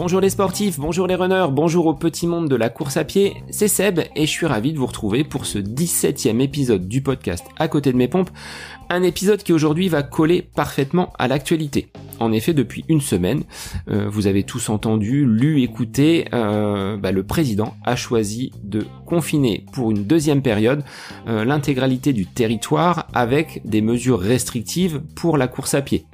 Bonjour les sportifs, bonjour les runners, bonjour au petit monde de la course à pied, c'est Seb et je suis ravi de vous retrouver pour ce 17e épisode du podcast À côté de mes pompes, un épisode qui aujourd'hui va coller parfaitement à l'actualité. En effet, depuis une semaine, euh, vous avez tous entendu, lu, écouté, euh, bah, le président a choisi de confiner pour une deuxième période euh, l'intégralité du territoire avec des mesures restrictives pour la course à pied.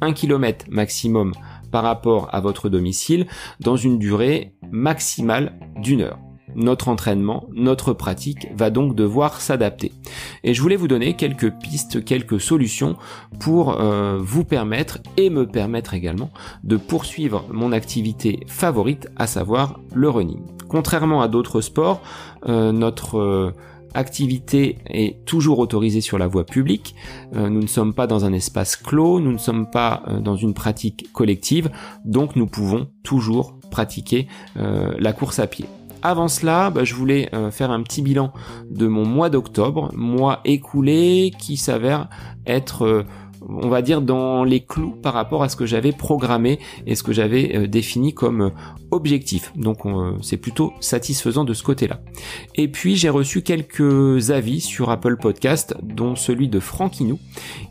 Un kilomètre maximum par rapport à votre domicile dans une durée maximale d'une heure. Notre entraînement, notre pratique va donc devoir s'adapter. Et je voulais vous donner quelques pistes, quelques solutions pour euh, vous permettre et me permettre également de poursuivre mon activité favorite, à savoir le running. Contrairement à d'autres sports, euh, notre euh, activité est toujours autorisée sur la voie publique. Euh, nous ne sommes pas dans un espace clos, nous ne sommes pas euh, dans une pratique collective, donc nous pouvons toujours pratiquer euh, la course à pied. Avant cela, bah, je voulais faire un petit bilan de mon mois d'octobre, mois écoulé qui s'avère être on va dire dans les clous par rapport à ce que j'avais programmé et ce que j'avais euh, défini comme euh, objectif. Donc euh, c'est plutôt satisfaisant de ce côté-là. Et puis j'ai reçu quelques avis sur Apple Podcast, dont celui de Franquinou,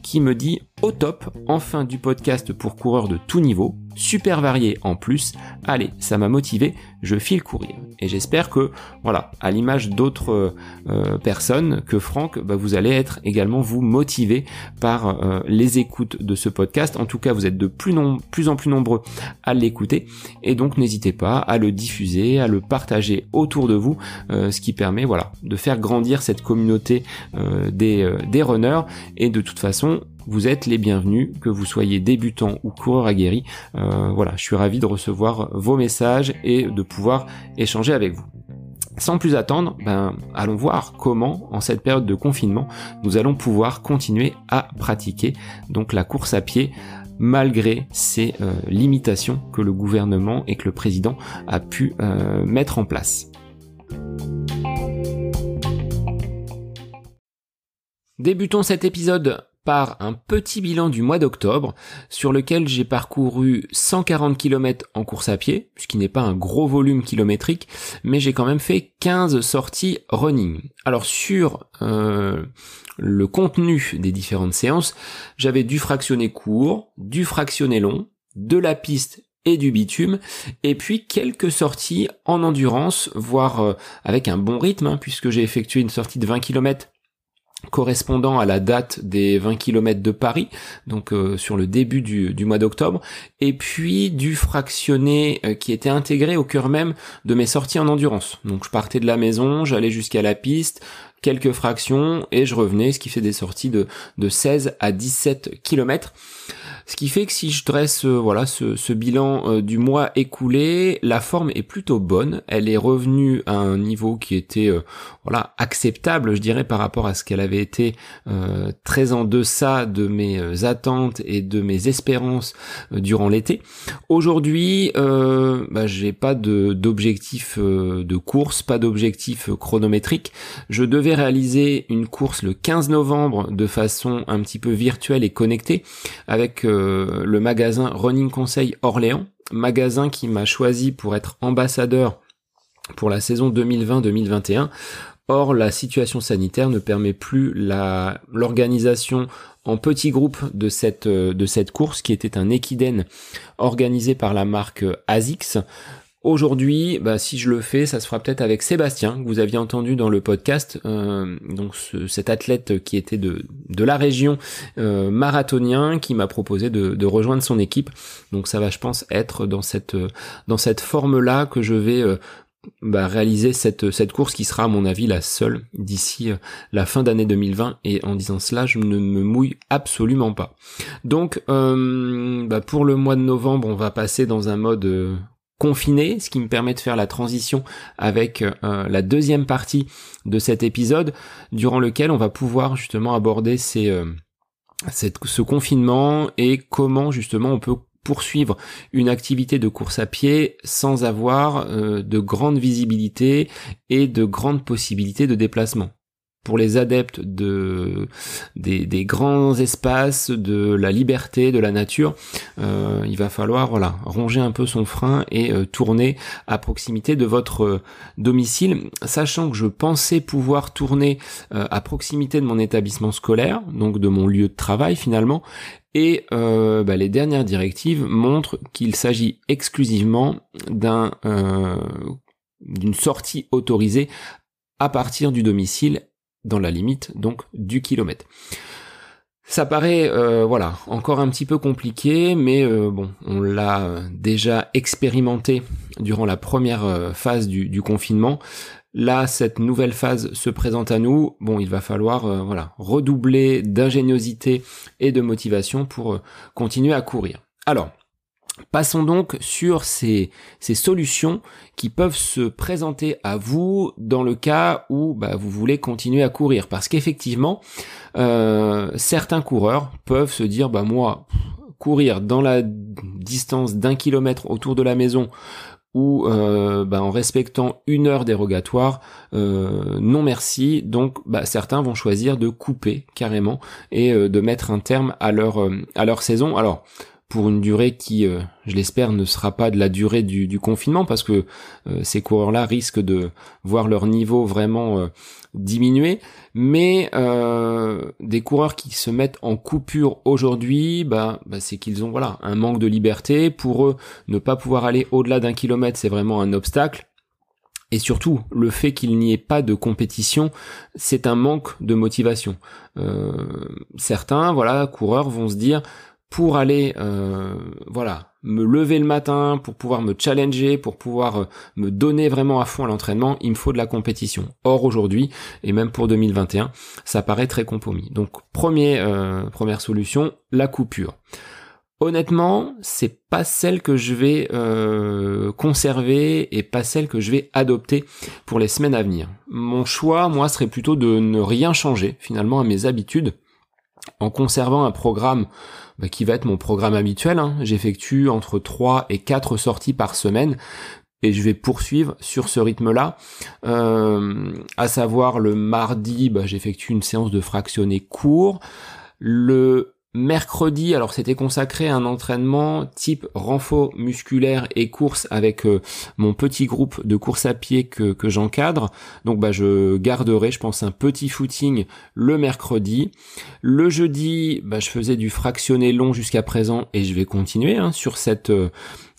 qui me dit au top, enfin du podcast pour coureurs de tout niveau, super varié en plus. Allez, ça m'a motivé, je file courir. Et j'espère que, voilà, à l'image d'autres euh, personnes que Franck, bah, vous allez être également vous motivé par euh, les écoutes de ce podcast. En tout cas, vous êtes de plus, en plus nombreux à l'écouter. Et donc, n'hésitez pas à le diffuser, à le partager autour de vous, euh, ce qui permet, voilà, de faire grandir cette communauté des, des runners. Et de toute façon, vous êtes les bienvenus, que vous soyez débutant ou coureur aguerri. Euh, voilà, je suis ravi de recevoir vos messages et de pouvoir échanger avec vous. Sans plus attendre, ben, allons voir comment, en cette période de confinement, nous allons pouvoir continuer à pratiquer donc la course à pied malgré ces euh, limitations que le gouvernement et que le président a pu euh, mettre en place. Débutons cet épisode par un petit bilan du mois d'octobre sur lequel j'ai parcouru 140 km en course à pied, ce qui n'est pas un gros volume kilométrique, mais j'ai quand même fait 15 sorties running. Alors sur euh, le contenu des différentes séances, j'avais du fractionné court, du fractionné long, de la piste et du bitume, et puis quelques sorties en endurance, voire euh, avec un bon rythme, hein, puisque j'ai effectué une sortie de 20 km correspondant à la date des 20 km de Paris, donc euh, sur le début du, mois d'octobre, et puis du fractionné euh, qui était intégré au cœur même de mes sorties en endurance. Donc je partais de la maison, j'allais jusqu'à la piste, quelques fractions, et je revenais, ce qui fait des sorties de, de 16 à 17 km. Ce qui fait que si je dresse euh, voilà ce, bilan euh, du mois écoulé, la forme est plutôt bonne. Elle est revenue à un niveau qui était euh, voilà acceptable, je dirais, par rapport à ce qu'elle avait été très en deçà de mes attentes et de mes espérances durant l'été. Aujourd'hui, bah, j'ai pas d'objectif de, course, pas d'objectif chronométrique. Je devais réaliser une course le 15 novembre de façon un petit peu virtuelle et connectée avec le magasin Running Conseil Orléans, magasin qui m'a choisi pour être ambassadeur pour la saison 2020-2021. Or, la situation sanitaire ne permet plus l'organisation en petits groupes de cette, de cette course qui était un équidène organisé par la marque ASICS. Aujourd'hui, bah, si je le fais, ça se fera peut-être avec Sébastien, que vous aviez entendu dans le podcast, euh, donc cet athlète qui était de, de la région euh, marathonien, qui m'a proposé de, de, rejoindre son équipe. Donc ça va, je pense, être dans cette dans cette forme-là que je vais euh, bah, réaliser cette, cette course qui sera à mon avis la seule d'ici euh, la fin d'année 2020 et en disant cela je ne me mouille absolument pas. Donc euh, bah, pour le mois de novembre on va passer dans un mode confiné, ce qui me permet de faire la transition avec euh, la deuxième partie de cet épisode, durant lequel on va pouvoir justement aborder euh, ce confinement et comment justement on peut poursuivre une activité de course à pied sans avoir euh, de grande visibilité et de grandes possibilités de déplacement. Pour les adeptes de des, des, grands espaces, de la liberté, de la nature, euh, il va falloir voilà ronger un peu son frein et euh, tourner à proximité de votre euh, domicile, sachant que je pensais pouvoir tourner à proximité de mon établissement scolaire, donc de mon lieu de travail finalement, et bah, les dernières directives montrent qu'il s'agit exclusivement d'un d'une sortie autorisée à partir du domicile dans la limite donc du kilomètre. Ça paraît euh, voilà encore un petit peu compliqué, mais euh, bon, on l'a déjà expérimenté durant la première euh, phase du, confinement. Là, cette nouvelle phase se présente à nous. Bon, il va falloir voilà redoubler d'ingéniosité et de motivation pour continuer à courir. Alors, Passons donc sur ces, solutions qui peuvent se présenter à vous dans le cas où bah, vous voulez continuer à courir. Parce qu'effectivement, euh, certains coureurs peuvent se dire, bah moi, courir dans la distance d'un kilomètre autour de la maison ou euh, bah, en respectant une heure dérogatoire, euh, non merci. Donc bah, certains vont choisir de couper carrément et de mettre un terme à leur à leur saison. Alors pour une durée qui, euh, je l'espère, ne sera pas de la durée du, confinement, parce que euh, ces coureurs-là risquent de voir leur niveau vraiment euh, diminuer. Mais des coureurs qui se mettent en coupure aujourd'hui, bah, bah, c'est qu'ils ont voilà un manque de liberté. Pour eux, ne pas pouvoir aller au-delà d'un kilomètre, c'est vraiment un obstacle. Et surtout, le fait qu'il n'y ait pas de compétition, c'est un manque de motivation. certains, voilà, coureurs vont se dire pour aller euh, voilà me lever le matin, pour pouvoir me challenger, pour pouvoir euh, me donner vraiment à fond à l'entraînement, il me faut de la compétition. Or aujourd'hui, et même pour 2021, ça paraît très compromis. Donc premier, euh, première solution, la coupure. Honnêtement, c'est pas celle que je vais conserver et pas celle que je vais adopter pour les semaines à venir. Mon choix, moi, serait plutôt de ne rien changer finalement à mes habitudes en conservant un programme bah, qui va être mon programme habituel. Hein. J'effectue entre 3 et 4 sorties par semaine et je vais poursuivre sur ce rythme-là. Euh, à savoir le mardi, bah, j'effectue une séance de fractionné court. Le Mercredi, alors c'était consacré à un entraînement type renfort musculaire et course avec euh, mon petit groupe de course à pied que, que j'encadre. Donc bah je garderai, je pense, un petit footing le mercredi. Le jeudi, bah, je faisais du fractionné long jusqu'à présent et je vais continuer hein, sur cette euh,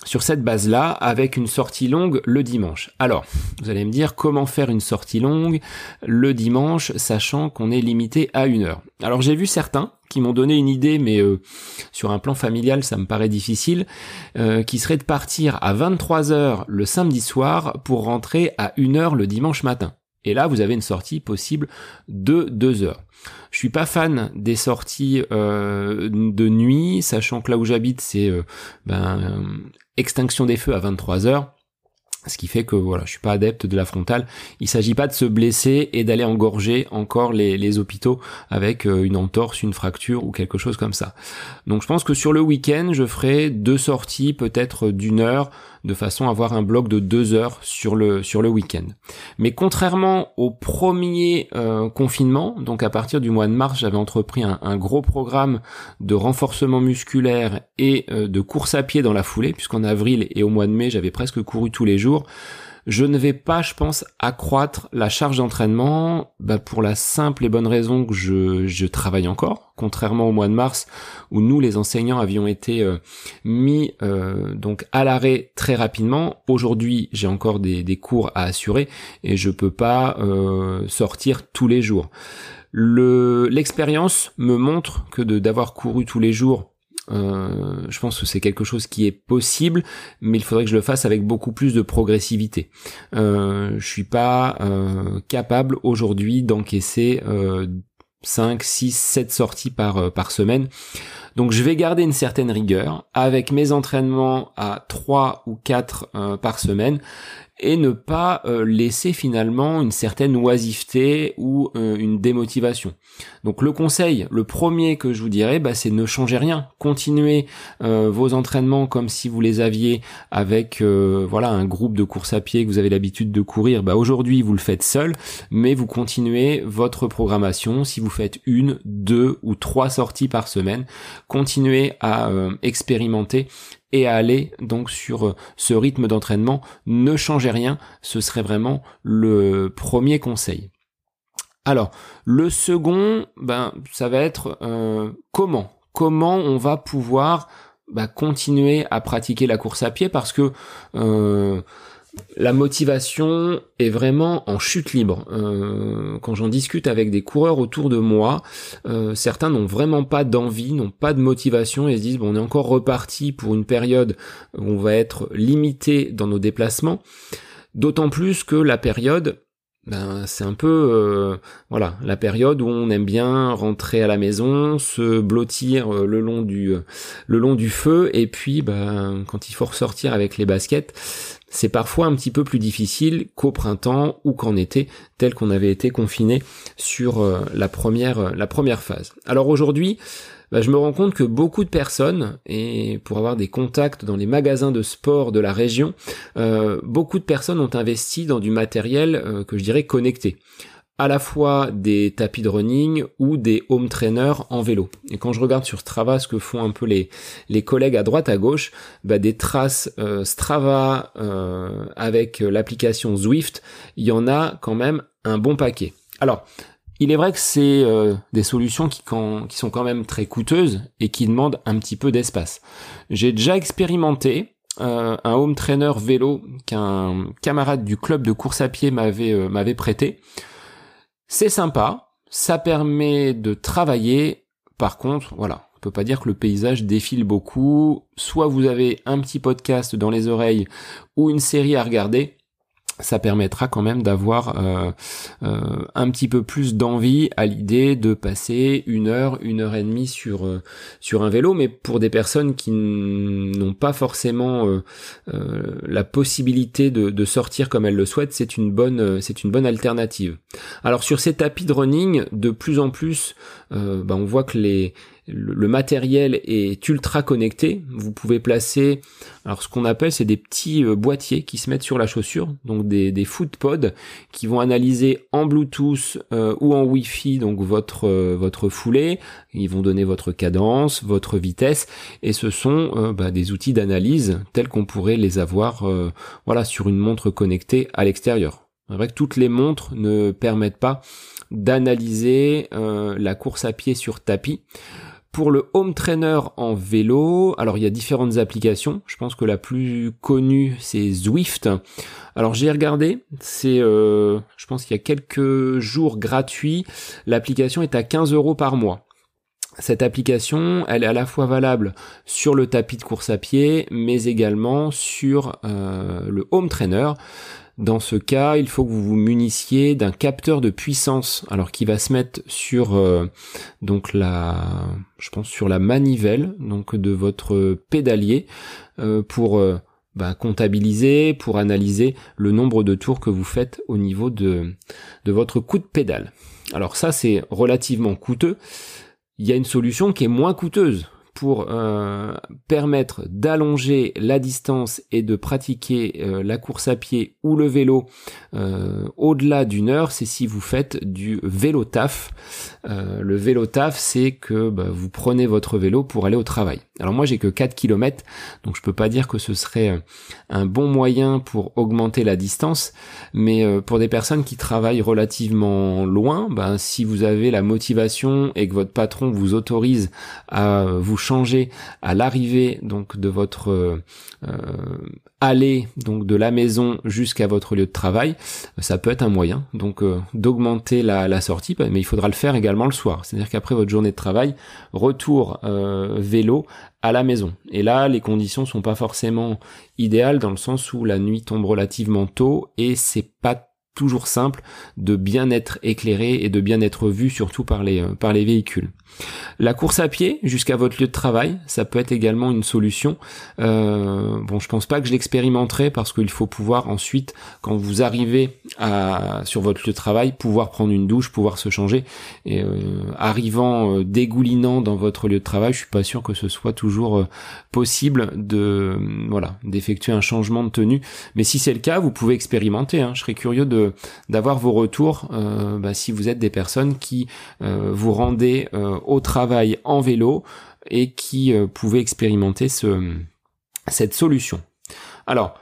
sur cette base-là avec une sortie longue le dimanche. Alors, vous allez me dire comment faire une sortie longue le dimanche, sachant qu'on est limité à une heure. Alors j'ai vu certains qui m'ont donné une idée, mais euh, sur un plan familial, ça me paraît difficile, euh, qui serait de partir à 23h le samedi soir pour rentrer à 1h le dimanche matin. Et là, vous avez une sortie possible de 2 heures. Je suis pas fan des sorties euh, de nuit, sachant que là où j'habite, c'est ben, extinction des feux à 23 heures. Ce qui fait que voilà, je suis pas adepte de la frontale. Il s'agit pas de se blesser et d'aller engorger encore les, les hôpitaux avec euh, une entorse, une fracture ou quelque chose comme ça. Donc je pense que sur le week-end, je ferai deux sorties peut-être d'une heure de façon à avoir un bloc de deux heures sur le sur le week-end. Mais contrairement au premier euh, confinement, donc à partir du mois de mars, j'avais entrepris un, gros programme de renforcement musculaire et euh, de course à pied dans la foulée, puisqu'en avril et au mois de mai, j'avais presque couru tous les jours je ne vais pas, je pense, accroître la charge d'entraînement bah, pour la simple et bonne raison que je, travaille encore, contrairement au mois de mars où nous, les enseignants, avions été euh, mis euh, donc à l'arrêt très rapidement. Aujourd'hui, j'ai encore des, cours à assurer et je peux pas euh, sortir tous les jours. Le l'expérience me montre que d'avoir couru tous les jours euh, je pense que c'est quelque chose qui est possible, mais il faudrait que je le fasse avec beaucoup plus de progressivité. Euh, je suis pas euh, capable aujourd'hui d'encaisser 5, 6, 7 sorties par, euh, par semaine. Donc je vais garder une certaine rigueur avec mes entraînements à 3 ou 4 par semaine et ne pas euh, laisser finalement une certaine oisiveté ou euh, une démotivation. Donc le conseil, le premier que je vous dirais, bah, c'est ne changez rien, continuez euh, vos entraînements comme si vous les aviez avec voilà un groupe de course à pied que vous avez l'habitude de courir. Bah, aujourd'hui vous le faites seul, mais vous continuez votre programmation. Si vous faites une, deux ou trois sorties par semaine, continuez à expérimenter et à aller donc sur euh, ce rythme d'entraînement. Ne changez rien, ce serait vraiment le premier conseil. Alors, le second, ben, ça va être euh, comment? Comment on va pouvoir bah, continuer à pratiquer la course à pied? Parce que euh, la motivation est vraiment en chute libre. Euh, quand j'en discute avec des coureurs autour de moi, euh, certains n'ont vraiment pas d'envie, n'ont pas de motivation et se disent bon on est encore reparti pour une période où on va être limité dans nos déplacements. D'autant plus que la période ben c'est un peu euh, voilà la période où on aime bien rentrer à la maison, se blottir euh, le long du le long du feu et puis ben quand il faut ressortir avec les baskets, c'est parfois un petit peu plus difficile qu'au printemps ou qu'en été, tel qu'on avait été confiné sur la première la première phase. Alors aujourd'hui, bah, je me rends compte que beaucoup de personnes, et pour avoir des contacts dans les magasins de sport de la région, euh, beaucoup de personnes ont investi dans du matériel euh, que je dirais connecté à la fois des tapis de running ou des home trainers en vélo. Et quand je regarde sur Strava ce que font un peu les, les collègues à droite à gauche, bah des traces euh, Strava avec l'application Zwift, il y en a quand même un bon paquet. Alors, il est vrai que c'est euh, des solutions qui, qui, sont quand même très coûteuses et qui demandent un petit peu d'espace. J'ai déjà expérimenté euh, un home trainer vélo qu'un camarade du club de course à pied m'avait euh, m'avait prêté. C'est sympa, ça permet de travailler. Par contre, voilà, on peut pas dire que le paysage défile beaucoup. Soit vous avez un petit podcast dans les oreilles ou une série à regarder, ça permettra quand même d'avoir euh, euh, un petit peu plus d'envie à l'idée de passer une heure, une heure et demie sur euh, sur un vélo, mais pour des personnes qui n'ont pas forcément la possibilité de, sortir comme elles le souhaitent, c'est une bonne c'est une bonne alternative. Alors sur ces tapis de running, de plus en plus, bah, on voit que les le, matériel est ultra connecté. Vous pouvez placer, alors ce qu'on appelle, c'est des petits euh, boîtiers qui se mettent sur la chaussure, donc des, des footpods qui vont analyser en Bluetooth euh, ou en Wi-Fi donc votre euh, votre foulée. Ils vont donner votre cadence, votre vitesse, et ce sont bah, des outils d'analyse tels qu'on pourrait les avoir, voilà, sur une montre connectée à l'extérieur. C'est vrai que toutes les montres ne permettent pas d'analyser la course à pied sur tapis. Pour le home trainer en vélo, alors il y a différentes applications. Je pense que la plus connue c'est Zwift. Alors j'ai regardé, c'est, euh, je pense qu'il y a quelques jours gratuits. L'application est à 15 euros par mois. Cette application, elle est à la fois valable sur le tapis de course à pied, mais également sur euh, le home trainer. Dans ce cas, il faut que vous vous munissiez d'un capteur de puissance, alors qui va se mettre sur euh, donc la, je pense sur la manivelle donc de votre pédalier euh, pour euh, bah, comptabiliser, pour analyser le nombre de tours que vous faites au niveau de de votre coup de pédale. Alors ça c'est relativement coûteux. Il y a une solution qui est moins coûteuse pour euh, permettre d'allonger la distance et de pratiquer euh, la course à pied ou le vélo euh, au-delà d'une heure, c'est si vous faites du vélo taf. Le vélo taf, c'est que bah, vous prenez votre vélo pour aller au travail. Alors moi j'ai que 4 km, donc je peux pas dire que ce serait un bon moyen pour augmenter la distance, mais pour des personnes qui travaillent relativement loin, bah, si vous avez la motivation et que votre patron vous autorise à vous changer à l'arrivée donc de votre euh, aller donc de la maison jusqu'à votre lieu de travail, ça peut être un moyen donc euh, d'augmenter la, sortie, mais il faudra le faire également le soir. C'est-à-dire qu'après votre journée de travail, retour euh, vélo à la maison. Et là, les conditions sont pas forcément idéales dans le sens où la nuit tombe relativement tôt et c'est pas toujours simple de bien être éclairé et de bien être vu surtout par les, euh, par les véhicules. La course à pied jusqu'à votre lieu de travail, ça peut être également une solution. Euh, bon, je pense pas que je l'expérimenterai parce qu'il faut pouvoir ensuite, quand vous arrivez à, sur votre lieu de travail, pouvoir prendre une douche, pouvoir se changer. Euh, arrivant euh, dégoulinant dans votre lieu de travail, je suis pas sûr que ce soit toujours possible de voilà d'effectuer un changement de tenue. Mais si c'est le cas, vous pouvez expérimenter. Hein. Je serais curieux de d'avoir vos retours bah, si vous êtes des personnes qui vous rendez au travail en vélo et qui euh, pouvaient expérimenter ce, cette solution. Alors,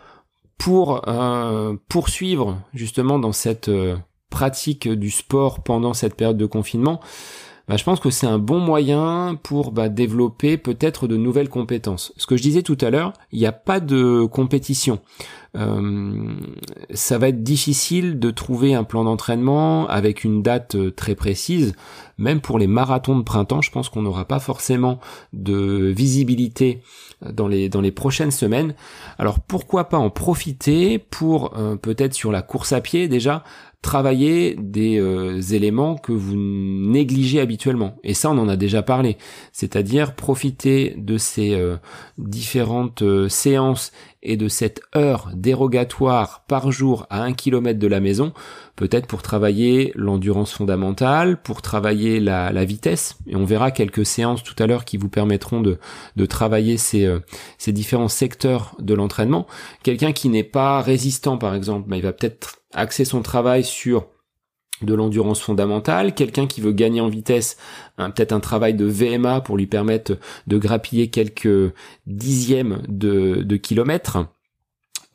pour euh, poursuivre justement dans cette euh, pratique du sport pendant cette période de confinement, bah, je pense que c'est un bon moyen pour bah, développer peut-être de nouvelles compétences. Ce que je disais tout à l'heure, il n'y a pas de compétition. Euh, ça va être difficile de trouver un plan d'entraînement avec une date euh, très précise. Même pour les marathons de printemps, je pense qu'on n'aura pas forcément de visibilité dans les dans les prochaines semaines. Alors pourquoi pas en profiter pour euh, peut-être sur la course à pied déjà travailler des euh, éléments que vous négligez habituellement. Et ça, on en a déjà parlé. C'est-à-dire profiter de ces euh, différentes euh, séances et de cette heure dérogatoire par jour à un kilomètre de la maison, peut-être pour travailler l'endurance fondamentale, pour travailler la, vitesse, et on verra quelques séances tout à l'heure qui vous permettront de, travailler ces, ces différents secteurs de l'entraînement. Quelqu'un qui n'est pas résistant, par exemple, bah, il va peut-être axer son travail sur de l'endurance fondamentale, quelqu'un qui veut gagner en vitesse, peut-être un travail de VMA pour lui permettre de grappiller quelques dixièmes de, de kilomètres.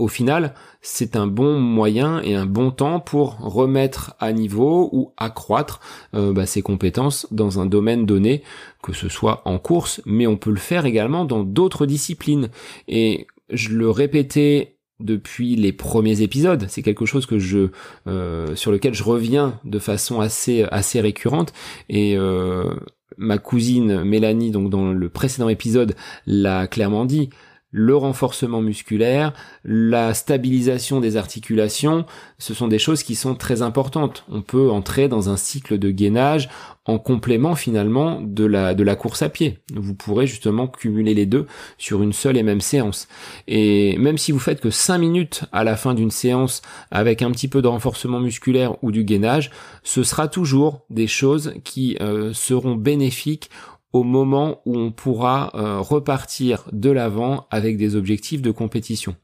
Au final, c'est un bon moyen et un bon temps pour remettre à niveau ou accroître euh, bah, ses compétences dans un domaine donné, que ce soit en course, mais on peut le faire également dans d'autres disciplines. Et je le répétais depuis les premiers épisodes. C'est quelque chose que je euh, sur lequel je reviens de façon assez assez récurrente et euh, ma cousine Mélanie donc dans le précédent épisode l'a clairement dit le renforcement musculaire, la stabilisation des articulations, ce sont des choses qui sont très importantes. On peut entrer dans un cycle de gainage en complément finalement de la, de la course à pied. Vous pourrez justement cumuler les deux sur une seule et même séance. Et même si vous faites que 5 minutes à la fin d'une séance avec un petit peu de renforcement musculaire ou du gainage, ce sera toujours des choses qui euh, seront bénéfiques au moment où on pourra euh, repartir de l'avant avec des objectifs de compétition.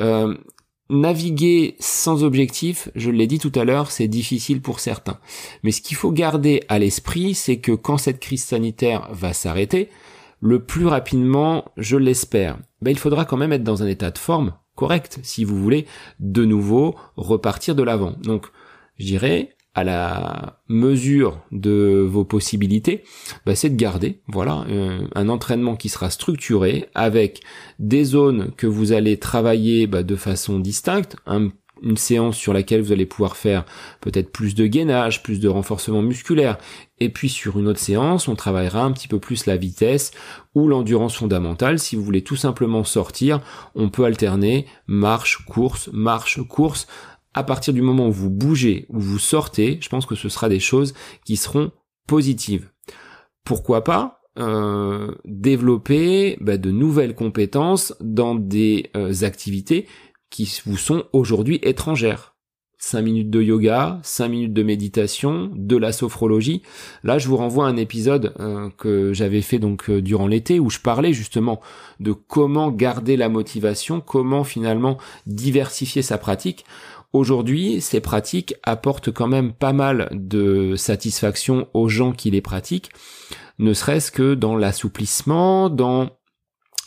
Euh, naviguer sans objectif, je l'ai dit tout à l'heure, c'est difficile pour certains. Mais ce qu'il faut garder à l'esprit, c'est que quand cette crise sanitaire va s'arrêter, le plus rapidement, je l'espère, ben, il faudra quand même être dans un état de forme correct si vous voulez de nouveau repartir de l'avant. Donc, je dirais, à la mesure de vos possibilités, bah, c'est de garder voilà euh, un entraînement qui sera structuré avec des zones que vous allez travailler bah, de façon distincte, une séance sur laquelle vous allez pouvoir faire peut-être plus de gainage, plus de renforcement musculaire, et puis sur une autre séance, on travaillera un petit peu plus la vitesse ou l'endurance fondamentale. Si vous voulez tout simplement sortir, on peut alterner marche, course, marche, course à partir du moment où vous bougez, où vous sortez, je pense que ce sera des choses qui seront positives. Pourquoi pas euh, développer bah, de nouvelles compétences dans des euh, activités qui vous sont aujourd'hui étrangères. 5 minutes de yoga, 5 minutes de méditation, de la sophrologie. Là, je vous renvoie à un épisode euh, que j'avais fait donc durant l'été où je parlais justement de comment garder la motivation, comment finalement diversifier sa pratique. Aujourd'hui, ces pratiques apportent quand même pas mal de satisfaction aux gens qui les pratiquent, ne serait-ce que dans l'assouplissement, dans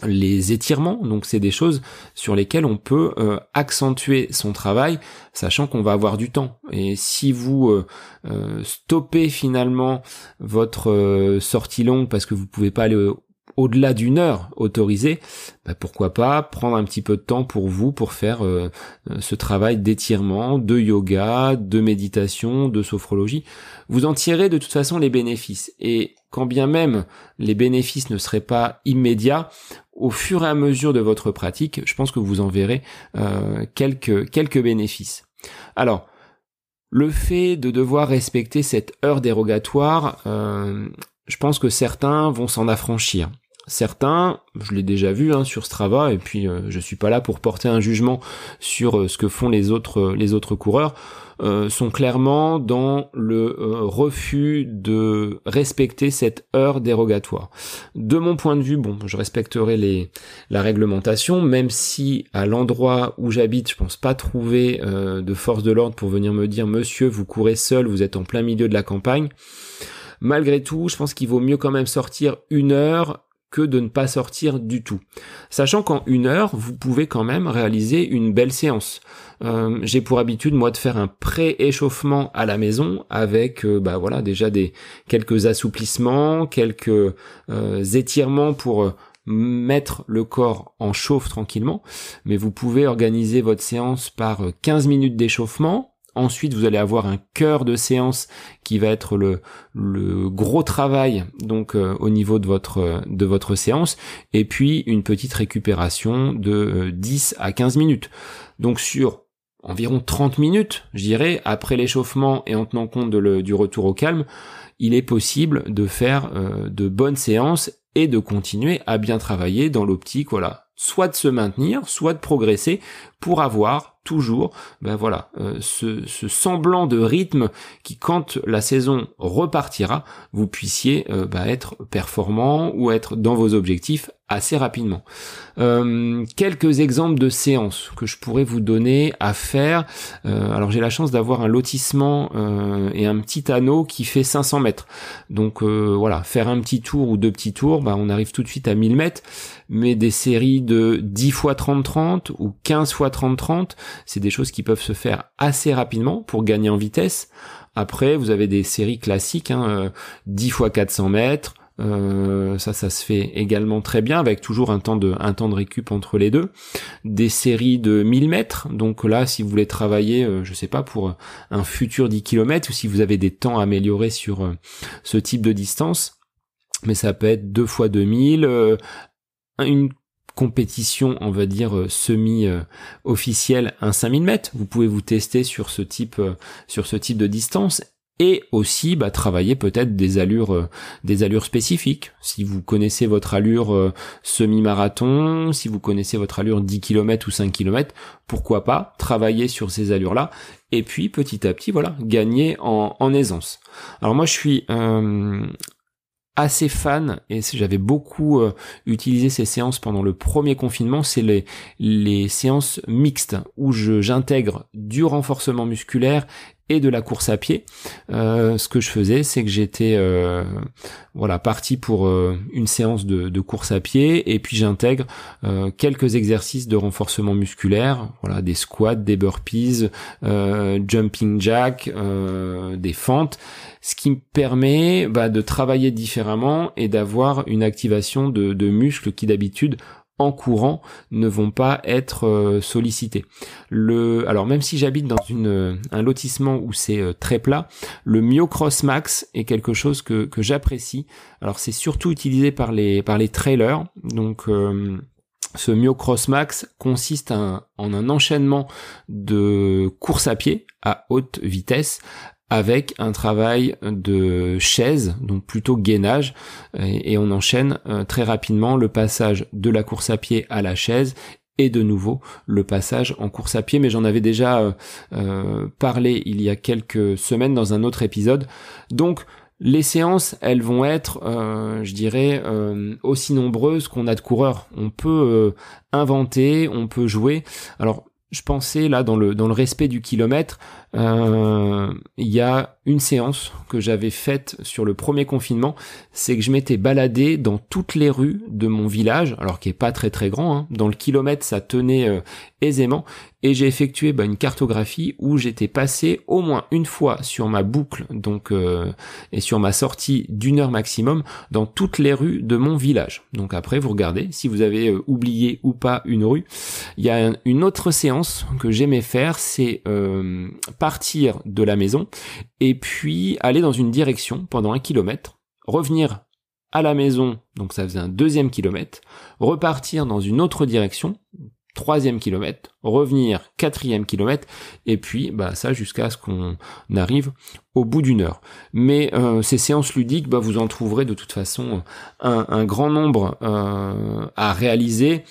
les étirements, donc c'est des choses sur lesquelles on peut euh, accentuer son travail, sachant qu'on va avoir du temps. Et si vous euh, euh, stoppez finalement votre sortie longue parce que vous pouvez pas aller au-delà d'une heure autorisée, bah pourquoi pas prendre un petit peu de temps pour vous pour faire euh, euh, ce travail d'étirement, de yoga, de méditation, de sophrologie. Vous en tirez de toute façon les bénéfices. Et quand bien même les bénéfices ne seraient pas immédiats, au fur et à mesure de votre pratique, je pense que vous en verrez euh, quelques quelques bénéfices. Alors, Le fait de devoir respecter cette heure dérogatoire, euh, je pense que certains vont s'en affranchir. Certains, je l'ai déjà vu hein, sur Strava, et puis euh, je suis pas là pour porter un jugement sur euh, ce que font les autres les autres coureurs. Euh, sont clairement dans le euh, refus de respecter cette heure dérogatoire. De mon point de vue, bon, je respecterai les, la réglementation, même si à l'endroit où j'habite, je pense pas trouver euh, de force de l'ordre pour venir me dire, monsieur, vous courez seul, vous êtes en plein milieu de la campagne. Malgré tout, je pense qu'il vaut mieux quand même sortir une heure que de ne pas sortir du tout. Sachant qu'en une heure, vous pouvez quand même réaliser une belle séance. Euh, j'ai pour habitude moi de faire un pré-échauffement à la maison avec euh, bah voilà déjà des quelques assouplissements, quelques euh, étirements pour mettre le corps en chauffe tranquillement, mais vous pouvez organiser votre séance par 15 minutes d'échauffement, Ensuite, vous allez avoir un cœur de séance qui va être le, gros travail donc euh, au niveau de votre séance et puis une petite récupération de 10 euh, à 15 minutes. Donc sur environ 30 minutes, je dirais, après l'échauffement et en tenant compte du retour au calme, il est possible de faire euh, de bonnes séances et de continuer à bien travailler dans l'optique, voilà, soit de se maintenir, soit de progresser pour avoir toujours ben voilà euh, ce, semblant de rythme qui quand la saison repartira vous puissiez euh, ben, être performant ou être dans vos objectifs assez rapidement. Euh, quelques exemples de séances que je pourrais vous donner à faire. alors j'ai la chance d'avoir un lotissement et un petit anneau qui fait 500 mètres. Donc voilà, faire un petit tour ou deux petits tours, ben, on arrive tout de suite à 1000 mètres. Mais des séries de 10 fois 30-30 ou 15 fois 30-30, c'est des choses qui peuvent se faire assez rapidement pour gagner en vitesse. Après, vous avez des séries classiques, hein, 10 x 400 mètres, euh, ça, ça se fait également très bien avec toujours un temps de, un temps de récup entre les deux. Des séries de 1000 mètres. Donc là, si vous voulez travailler, euh, je sais pas, pour un futur 10 km ou si vous avez des temps améliorés sur euh, ce type de distance, mais ça peut être 2 fois 2000, une compétition, on va dire euh, semi officielle, un 5000 mètres. Vous pouvez vous tester sur ce type, euh, sur ce type de distance et aussi bah, travailler peut-être des allures euh, des allures spécifiques si vous connaissez votre allure semi-marathon si vous connaissez votre allure 10 km ou 5 km pourquoi pas travailler sur ces allures là et puis petit à petit voilà gagner en aisance alors moi je suis assez fan et j'avais beaucoup euh, utilisé ces séances pendant le premier confinement, c'est les, les séances mixtes où j'intègre du renforcement musculaire et de la course à pied. Euh, ce que je faisais, c'est que j'étais euh, voilà parti pour euh, une séance de, de, course à pied et puis j'intègre quelques exercices de renforcement musculaire, voilà des squats, des burpees, jumping jack, des fentes, ce qui me permet bah, de travailler différemment et d'avoir une activation de muscles qui d'habitude en courant ne vont pas être euh, sollicités. Le, alors même si j'habite dans une, euh, un lotissement où c'est euh, très plat, le Myocross Max est quelque chose que, que j'apprécie. Alors c'est surtout utilisé par les, par les trailers, donc ce Myocross Max consiste en un enchaînement de course à pied à haute vitesse avec un travail de chaise, donc plutôt gainage, et, on enchaîne euh, très rapidement le passage de la course à pied à la chaise et de nouveau le passage en course à pied, mais j'en avais déjà euh, euh, parlé il y a quelques semaines dans un autre épisode. Donc les séances, elles vont être, je dirais, aussi nombreuses qu'on a de coureurs. On peut inventer, on peut jouer. Alors je pensais là dans le dans le respect du kilomètre, euh, il y a une séance que j'avais faite sur le premier confinement, c'est que je m'étais baladé dans toutes les rues de mon village, alors qui est pas très très grand, hein. dans le kilomètre ça tenait euh, aisément, et j'ai effectué bah, une cartographie où j'étais passé au moins une fois sur ma boucle, donc euh, et sur ma sortie d'une heure maximum dans toutes les rues de mon village. Donc après vous regardez si vous avez oublié ou pas une rue. Il y a une autre séance que j'aimais faire, c'est partir de la maison et puis aller dans une direction pendant un kilomètre, revenir à la maison, donc ça faisait un deuxième kilomètre, repartir dans une autre direction, troisième kilomètre, revenir quatrième kilomètre, et puis bah ça jusqu'à ce qu'on arrive au bout d'une heure. Mais euh, ces séances ludiques, bah, vous en trouverez de toute façon un, grand nombre euh, à réaliser.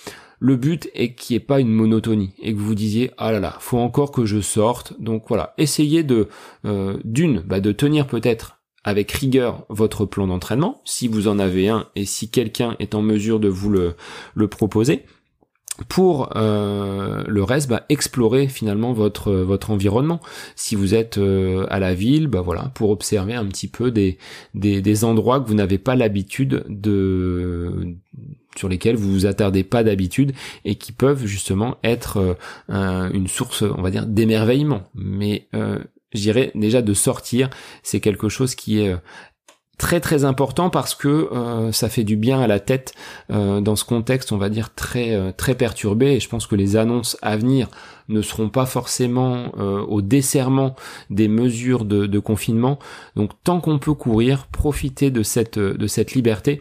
Le but est qu'il n'y ait pas une monotonie et que vous disiez ah là là, faut encore que je sorte. Donc voilà, essayez de euh, d'une bah, de tenir peut-être avec rigueur votre plan d'entraînement si vous en avez un et si quelqu'un est en mesure de vous le, proposer pour euh, le reste, bah, explorer finalement votre votre environnement. Si vous êtes euh, à la ville, bah voilà, pour observer un petit peu des, des endroits que vous n'avez pas l'habitude de sur lesquels vous vous attardez pas d'habitude et qui peuvent justement être euh, une source, on va dire, d'émerveillement. Mais euh, je déjà de sortir, c'est quelque chose qui est très très important parce que euh, ça fait du bien à la tête euh, dans ce contexte on va dire très euh, très perturbé et je pense que les annonces à venir ne seront pas forcément au desserrement des mesures de, confinement. Donc tant qu'on peut courir profiter de cette de cette liberté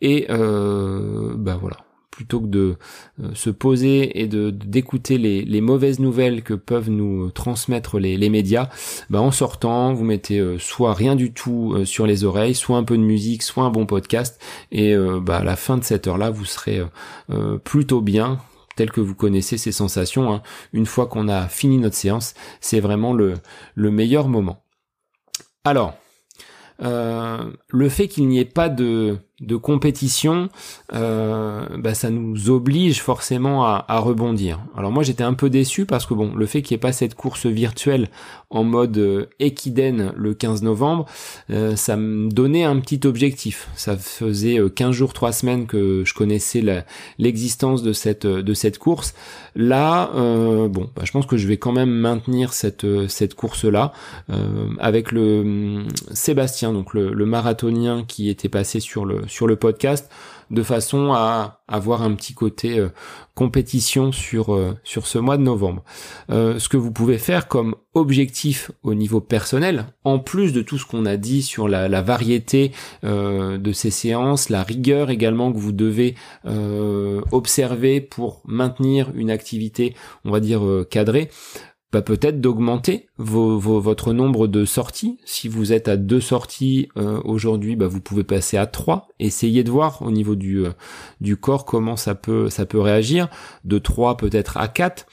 et ben voilà. Plutôt que de euh, se poser et d'écouter les, les, mauvaises nouvelles que peuvent nous transmettre les, les médias, bah en sortant, vous mettez euh, soit rien du tout euh, sur les oreilles, soit un peu de musique, soit un bon podcast, et bah à la fin de cette heure-là, vous serez plutôt bien, tel que vous connaissez ces sensations. Hein. Une fois qu'on a fini notre séance, c'est vraiment le, le meilleur moment. Alors, le fait qu'il n'y ait pas de de compétition, euh, bah, ça nous oblige forcément à, rebondir. Alors moi j'étais un peu déçu parce que bon, le fait qu'il n'y ait pas cette course virtuelle en mode euh, le 15 novembre, euh, ça me donnait un petit objectif. Ça faisait 15 euh, jours, 3 semaines que je connaissais l'existence de cette de cette course. Là, bon, bah, je pense que je vais quand même maintenir cette cette course là avec le hum, Sébastien, donc le, le marathonien qui était passé sur le sur le podcast de façon à avoir un petit côté euh, compétition sur euh, sur ce mois de novembre. Euh, ce que vous pouvez faire comme objectif au niveau personnel, en plus de tout ce qu'on a dit sur la, la variété de ces séances, la rigueur également que vous devez observer pour maintenir une activité, on va dire cadrée, bah, peut-être d'augmenter vos, votre nombre de sorties. Si vous êtes à deux sorties euh, aujourd'hui, bah, vous pouvez passer à trois. Essayez de voir au niveau du, euh, du corps comment ça peut, ça peut réagir. De trois peut-être à quatre.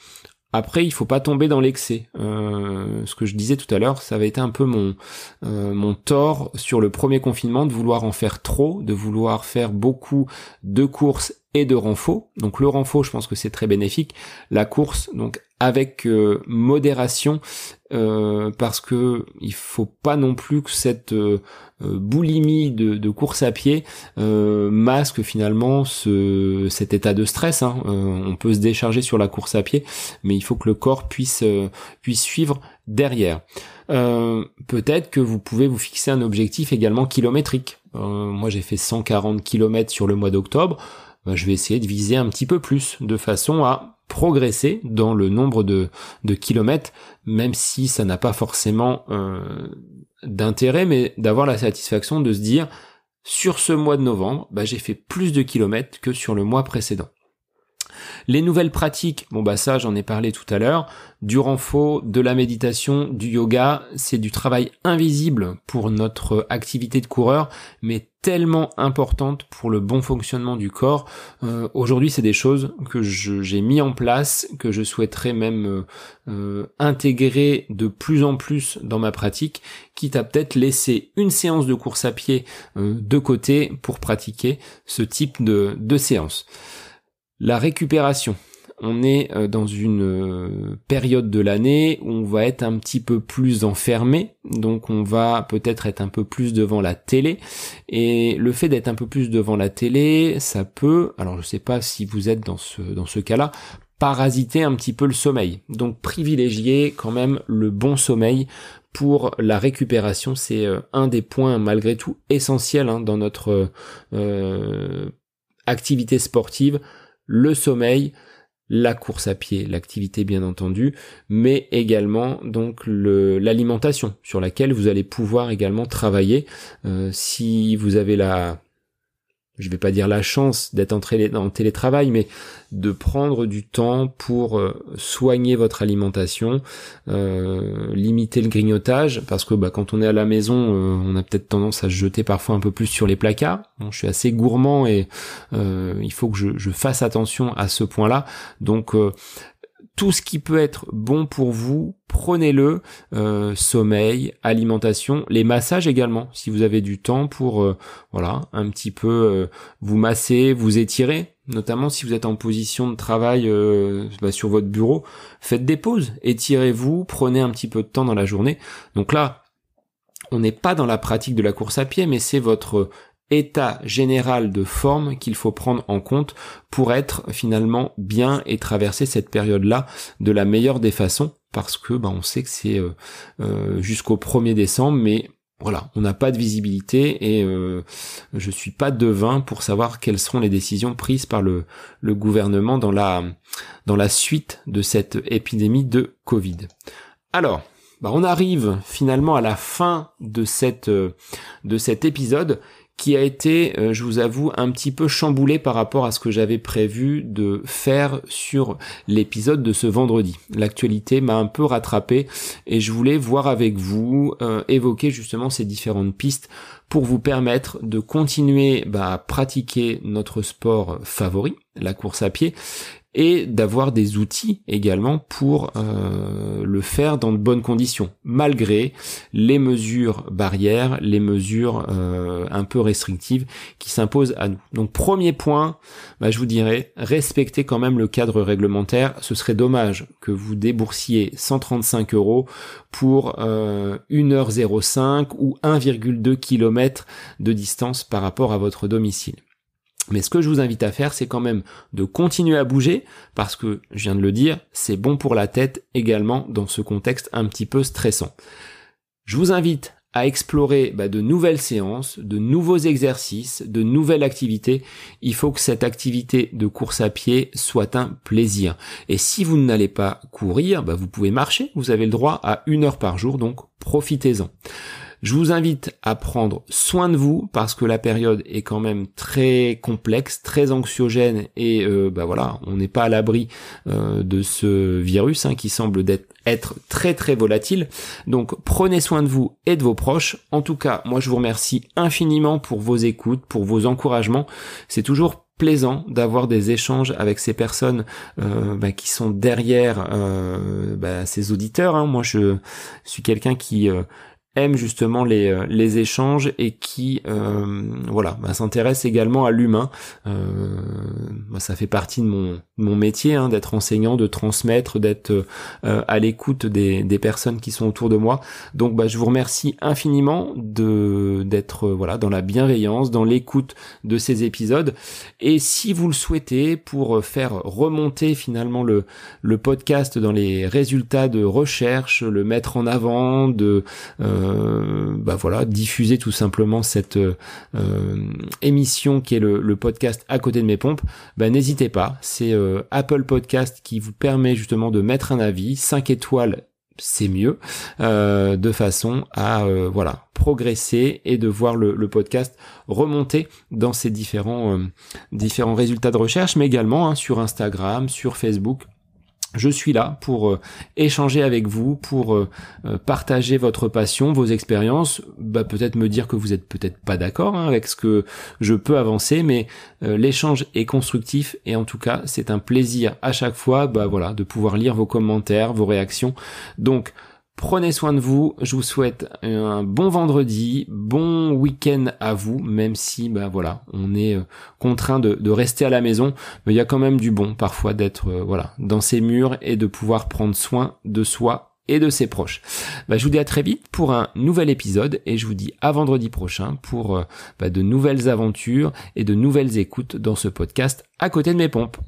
Après, il faut pas tomber dans l'excès. Euh, ce que je disais tout à l'heure, ça avait été un peu mon mon tort sur le premier confinement de vouloir en faire trop, de vouloir faire beaucoup de courses et de renfort. Donc le renfort, je pense que c'est très bénéfique. La course, donc avec euh, modération euh, parce que il faut pas non plus que cette euh, boulimie de, course à pied masque finalement ce, cet état de stress. Hein. on peut se décharger sur la course à pied, mais il faut que le corps puisse puisse suivre derrière. Peut-être que vous pouvez vous fixer un objectif également kilométrique. moi j'ai fait 140 km sur le mois d'octobre. Ben, je vais essayer de viser un petit peu plus de façon à progresser dans le nombre de, de kilomètres, même si ça n'a pas forcément euh, d'intérêt, mais d'avoir la satisfaction de se dire sur ce mois de novembre, bah, j'ai fait plus de kilomètres que sur le mois précédent. Les nouvelles pratiques, bon bah ça j'en ai parlé tout à l'heure, du renfort, de la méditation, du yoga, c'est du travail invisible pour notre activité de coureur, mais tellement importante pour le bon fonctionnement du corps. Euh, aujourd'hui, c'est des choses que j'ai mis en place, que je souhaiterais même euh, euh, intégrer de plus en plus dans ma pratique, quitte à peut-être laisser une séance de course à pied de côté pour pratiquer ce type de, de séance. La récupération. On est euh, dans une euh, période de l'année où on va être un petit peu plus enfermé, donc on va peut-être être un peu plus devant la télé. Et le fait d'être un peu plus devant la télé, ça peut, alors je sais pas si vous êtes dans ce, dans ce cas-là, parasiter un petit peu le sommeil. Donc privilégier quand même le bon sommeil pour la récupération, c'est euh, un des points malgré tout essentiels hein, dans notre activité sportive le sommeil, la course à pied, l'activité bien entendu, mais également donc l'alimentation sur laquelle vous allez pouvoir également travailler. Euh, si vous avez la je vais pas dire la chance d'être en, télétravail, mais de prendre du temps pour euh, soigner votre alimentation, euh, limiter le grignotage, parce que bah, quand on est à la maison, euh, on a peut-être tendance à se jeter parfois un peu plus sur les placards. je suis assez gourmand et il faut que je, je, fasse attention à ce point-là. Donc tout ce qui peut être bon pour vous, prenez-le. Euh, sommeil, alimentation, les massages également, si vous avez du temps pour euh, voilà un petit peu euh, vous masser, vous étirer, notamment si vous êtes en position de travail bah, sur votre bureau, faites des pauses, étirez-vous, prenez un petit peu de temps dans la journée. Donc là, on n'est pas dans la pratique de la course à pied, mais c'est votre état général de forme qu'il faut prendre en compte pour être finalement bien et traverser cette période-là de la meilleure des façons parce que bah, on sait que c'est euh, euh, jusqu'au 1er décembre mais voilà, on n'a pas de visibilité et euh, je suis pas devin pour savoir quelles seront les décisions prises par le, le gouvernement dans la dans la suite de cette épidémie de Covid. Alors, bah on arrive finalement à la fin de cette de cet épisode qui a été, euh, je vous avoue, un petit peu chamboulé par rapport à ce que j'avais prévu de faire sur l'épisode de ce vendredi. L'actualité m'a un peu rattrapé et je voulais voir avec vous, euh, évoquer justement ces différentes pistes pour vous permettre de continuer bah, à pratiquer notre sport favori, la course à pied, et d'avoir des outils également pour euh, le faire dans de bonnes conditions, malgré les mesures barrières, les mesures euh, un peu restrictives qui s'imposent à nous. Donc premier point, bah, je vous dirais, respectez quand même le cadre réglementaire. Ce serait dommage que vous déboursiez 135 euros pour euh, 1h05 ou 1,2 km de distance par rapport à votre domicile. Mais ce que je vous invite à faire, c'est quand même de continuer à bouger, parce que, je viens de le dire, c'est bon pour la tête également dans ce contexte un petit peu stressant. Je vous invite à explorer bah, de nouvelles séances, de nouveaux exercices, de nouvelles activités. Il faut que cette activité de course à pied soit un plaisir. Et si vous n'allez pas courir, bah, vous pouvez marcher. Vous avez le droit à une heure par jour, donc profitez-en. Je vous invite à prendre soin de vous parce que la période est quand même très complexe, très anxiogène et euh, bah voilà, on n'est pas à l'abri euh, de ce virus hein, qui semble être très très volatile. Donc prenez soin de vous et de vos proches. En tout cas, moi je vous remercie infiniment pour vos écoutes, pour vos encouragements. C'est toujours plaisant d'avoir des échanges avec ces personnes euh, bah, qui sont derrière bah, ces auditeurs. Hein. Moi, je suis quelqu'un qui aime justement les, euh, les échanges et qui euh, voilà bah, s'intéresse également à l'humain. Euh, bah, ça fait partie de mon, mon métier hein, d'être enseignant, de transmettre, d'être euh, à l'écoute des, des personnes qui sont autour de moi. Donc bah, je vous remercie infiniment de d'être voilà dans la bienveillance, dans l'écoute de ces épisodes. Et si vous le souhaitez, pour faire remonter finalement le, le podcast dans les résultats de recherche, le mettre en avant, de euh, bah voilà, diffuser tout simplement cette euh, émission qui est le, podcast à côté de mes pompes, bah n'hésitez pas. C'est euh, Apple Podcast qui vous permet justement de mettre un avis, 5 étoiles c'est mieux, de façon à voilà progresser et de voir le, podcast remonter dans ces différents différents résultats de recherche, mais également hein, sur Instagram, sur Facebook je suis là pour euh, échanger avec vous, pour euh, euh, partager votre passion, vos expériences, bah, peut-être me dire que vous êtes peut-être pas d'accord hein, avec ce que je peux avancer, mais l'échange est constructif et en tout cas c'est un plaisir à chaque fois, bah voilà, de pouvoir lire vos commentaires, vos réactions. Donc Prenez soin de vous. Je vous souhaite un bon vendredi, bon week-end à vous, même si, bah voilà, on est euh, contraint de, rester à la maison, mais il y a quand même du bon parfois d'être, euh, voilà, dans ces murs et de pouvoir prendre soin de soi et de ses proches. Bah, je vous dis à très vite pour un nouvel épisode et je vous dis à vendredi prochain pour euh, bah, de nouvelles aventures et de nouvelles écoutes dans ce podcast à côté de mes pompes.